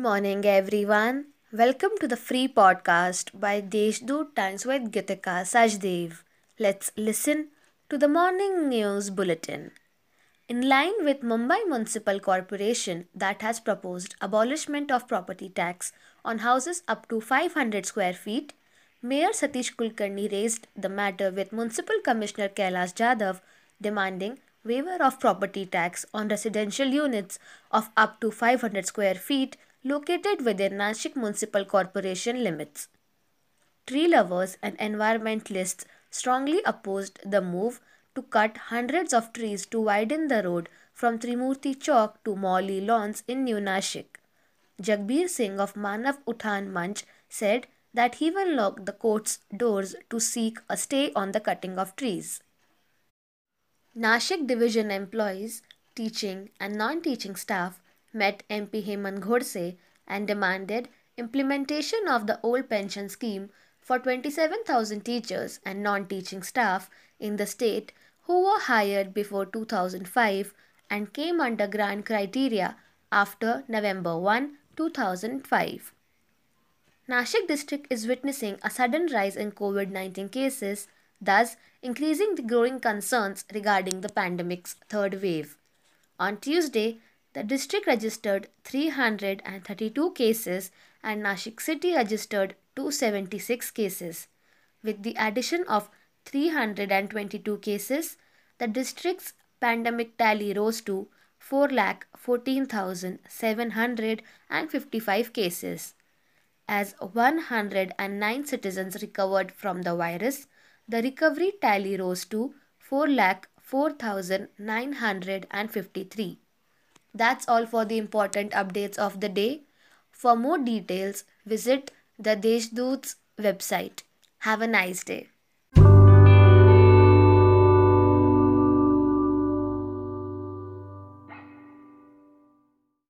morning, everyone. Welcome to the free podcast by Deshdoot Times with Gitika Sajdev. Let's listen to the morning news bulletin. In line with Mumbai Municipal Corporation that has proposed abolishment of property tax on houses up to 500 square feet, Mayor Satish Kulkarni raised the matter with Municipal Commissioner Kailash Jadhav demanding waiver of property tax on residential units of up to 500 square feet located within Nashik Municipal Corporation limits. Tree lovers and environmentalists strongly opposed the move to cut hundreds of trees to widen the road from Trimurti Chowk to Mauli Lawns in New Nashik. Jagbir Singh of Manav Uthan Manch said that he will lock the court's doors to seek a stay on the cutting of trees. Nashik division employees, teaching and non-teaching staff met MP Hemant Godse and demanded implementation of the old pension scheme for 27,000 teachers and non-teaching staff in the state who were hired before 2005 and came under grant criteria after November 1, 2005. Nashik district is witnessing a sudden rise in COVID-19 cases, thus increasing the growing concerns regarding the pandemic's third wave. On Tuesday, the district registered 332 cases and Nashik city registered 276 cases. With the addition of 322 cases, the district's pandemic tally rose to 4,14,755 cases. As 109 citizens recovered from the virus, the recovery tally rose to 4,04,953. That's all for the important updates of the day. For more details, visit the Deshdoot's website. Have a nice day.